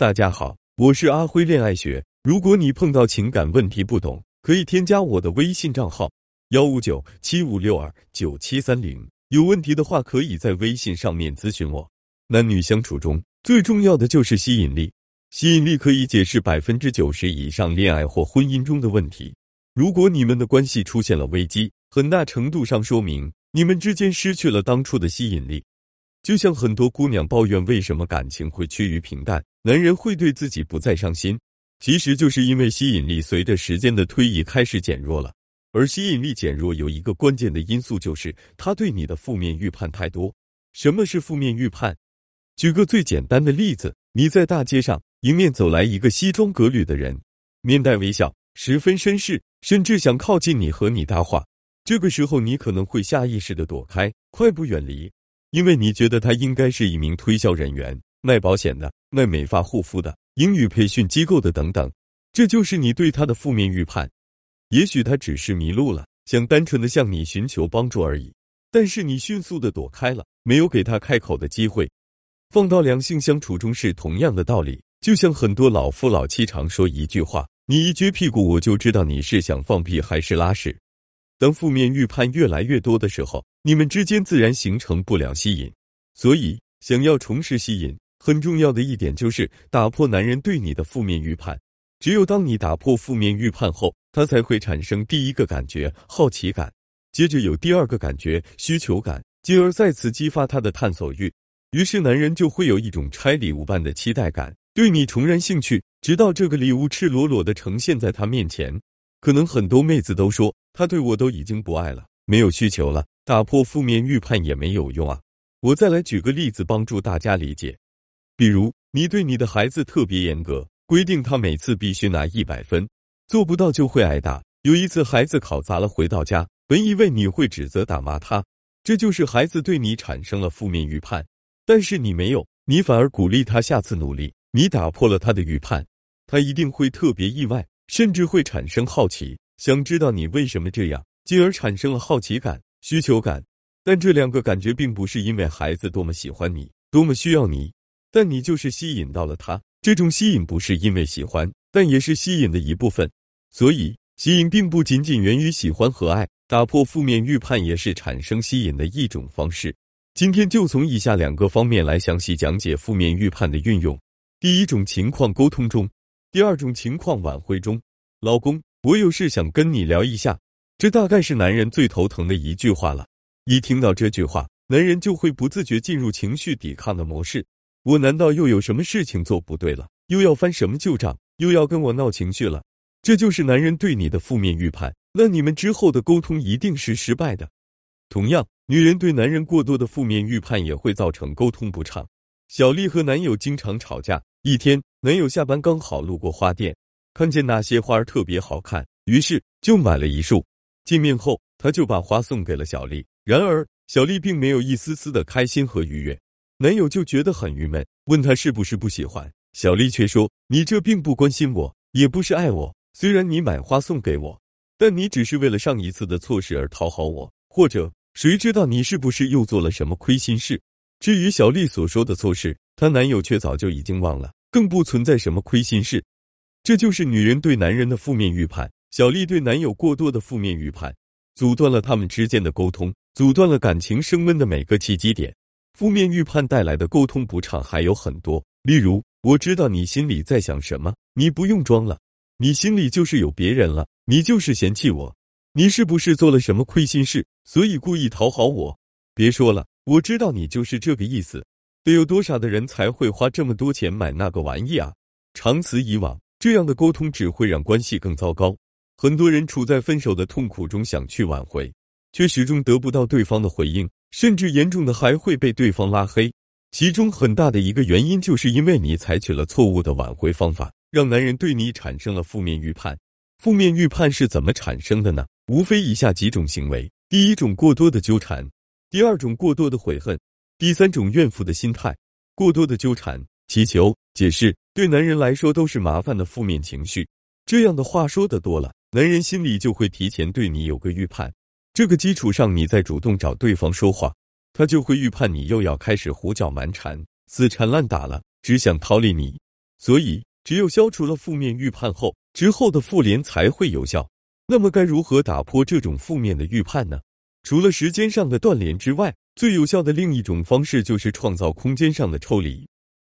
大家好，我是阿辉恋爱学。如果你碰到情感问题不懂，可以添加我的微信账号幺五九七五六二九七三零。有问题的话，可以在微信上面咨询我。男女相处中最重要的就是吸引力，吸引力可以解释百分之九十以上恋爱或婚姻中的问题。如果你们的关系出现了危机，很大程度上说明你们之间失去了当初的吸引力。就像很多姑娘抱怨为什么感情会趋于平淡，男人会对自己不再上心，其实就是因为吸引力随着时间的推移开始减弱了。而吸引力减弱有一个关键的因素，就是他对你的负面预判太多。什么是负面预判？举个最简单的例子，你在大街上迎面走来一个西装革履的人，面带微笑，十分绅士，甚至想靠近你和你搭话。这个时候，你可能会下意识的躲开，快步远离。因为你觉得他应该是一名推销人员，卖保险的、卖美发护肤的、英语培训机构的等等，这就是你对他的负面预判。也许他只是迷路了，想单纯的向你寻求帮助而已，但是你迅速的躲开了，没有给他开口的机会。放到两性相处中是同样的道理，就像很多老夫老妻常说一句话：“你一撅屁股，我就知道你是想放屁还是拉屎。”当负面预判越来越多的时候，你们之间自然形成不了吸引。所以，想要重拾吸引，很重要的一点就是打破男人对你的负面预判。只有当你打破负面预判后，他才会产生第一个感觉好奇感，接着有第二个感觉需求感，进而再次激发他的探索欲。于是，男人就会有一种拆礼物般的期待感，对你重燃兴趣，直到这个礼物赤裸裸的呈现在他面前。可能很多妹子都说。他对我都已经不爱了，没有需求了，打破负面预判也没有用啊！我再来举个例子，帮助大家理解。比如，你对你的孩子特别严格，规定他每次必须拿一百分，做不到就会挨打。有一次孩子考砸了，回到家，本以为你会指责打骂他，这就是孩子对你产生了负面预判。但是你没有，你反而鼓励他下次努力，你打破了他的预判，他一定会特别意外，甚至会产生好奇。想知道你为什么这样，进而产生了好奇感、需求感。但这两个感觉并不是因为孩子多么喜欢你、多么需要你，但你就是吸引到了他。这种吸引不是因为喜欢，但也是吸引的一部分。所以，吸引并不仅仅源于喜欢和爱，打破负面预判也是产生吸引的一种方式。今天就从以下两个方面来详细讲解负面预判的运用。第一种情况，沟通中；第二种情况，挽回中。老公。我有事想跟你聊一下，这大概是男人最头疼的一句话了。一听到这句话，男人就会不自觉进入情绪抵抗的模式。我难道又有什么事情做不对了？又要翻什么旧账？又要跟我闹情绪了？这就是男人对你的负面预判。那你们之后的沟通一定是失败的。同样，女人对男人过多的负面预判也会造成沟通不畅。小丽和男友经常吵架。一天，男友下班刚好路过花店。看见那些花儿特别好看，于是就买了一束。见面后，他就把花送给了小丽。然而，小丽并没有一丝丝的开心和愉悦，男友就觉得很郁闷，问她是不是不喜欢。小丽却说：“你这并不关心我，也不是爱我。虽然你买花送给我，但你只是为了上一次的错事而讨好我，或者谁知道你是不是又做了什么亏心事？”至于小丽所说的错事，她男友却早就已经忘了，更不存在什么亏心事。这就是女人对男人的负面预判。小丽对男友过多的负面预判，阻断了他们之间的沟通，阻断了感情升温的每个契机点。负面预判带来的沟通不畅还有很多，例如，我知道你心里在想什么，你不用装了，你心里就是有别人了，你就是嫌弃我，你是不是做了什么亏心事，所以故意讨好我？别说了，我知道你就是这个意思。得有多傻的人才会花这么多钱买那个玩意啊？长此以往。这样的沟通只会让关系更糟糕。很多人处在分手的痛苦中，想去挽回，却始终得不到对方的回应，甚至严重的还会被对方拉黑。其中很大的一个原因，就是因为你采取了错误的挽回方法，让男人对你产生了负面预判。负面预判是怎么产生的呢？无非以下几种行为：第一种，过多的纠缠；第二种，过多的悔恨；第三种，怨妇的心态。过多的纠缠。祈求解释，对男人来说都是麻烦的负面情绪。这样的话说的多了，男人心里就会提前对你有个预判。这个基础上，你再主动找对方说话，他就会预判你又要开始胡搅蛮缠、死缠烂打了，只想逃离你。所以，只有消除了负面预判后，之后的复联才会有效。那么，该如何打破这种负面的预判呢？除了时间上的断联之外，最有效的另一种方式就是创造空间上的抽离，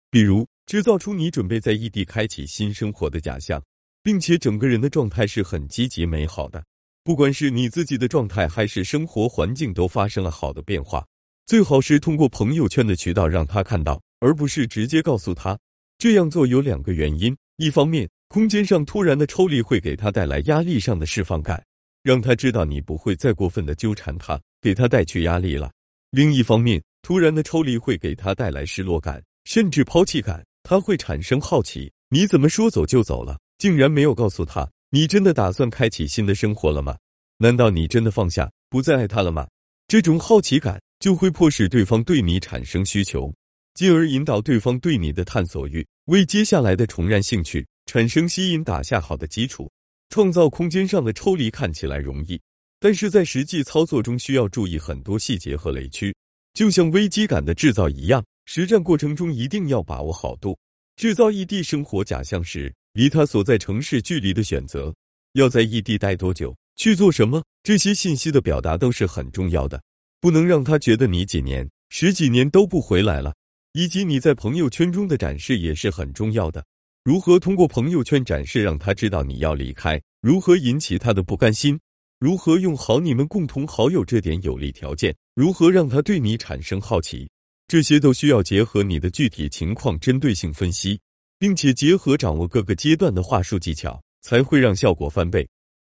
比如制造出你准备在异地开启新生活的假象，并且整个人的状态是很积极美好的。不管是你自己的状态还是生活环境都发生了好的变化，最好是通过朋友圈的渠道让他看到，而不是直接告诉他。这样做有两个原因：一方面，空间上突然的抽离会给他带来压力上的释放感，让他知道你不会再过分的纠缠他，给他带去压力了；另一方面，突然的抽离会给他带来失落感，甚至抛弃感，他会产生好奇：你怎么说走就走了？竟然没有告诉他。你真的打算开启新的生活了吗？难道你真的放下，不再爱他了吗？这种好奇感就会迫使对方对你产生需求，进而引导对方对你的探索欲，为接下来的重燃兴趣，产生吸引，打下好的基础。创造空间上的抽离看起来容易，但是在实际操作中需要注意很多细节和雷区。就像危机感的制造一样，实战过程中一定要把握好度。制造异地生活假象时。离他所在城市距离的选择，要在异地待多久，去做什么，这些信息的表达都是很重要的。不能让他觉得你几年、十几年都不回来了，以及你在朋友圈中的展示也是很重要的。如何通过朋友圈展示让他知道你要离开？如何引起他的不甘心？如何用好你们共同好友这点有利条件？如何让他对你产生好奇？这些都需要结合你的具体情况针对性分析。并且结合掌握各个阶段的话术技巧，才会让效果翻倍。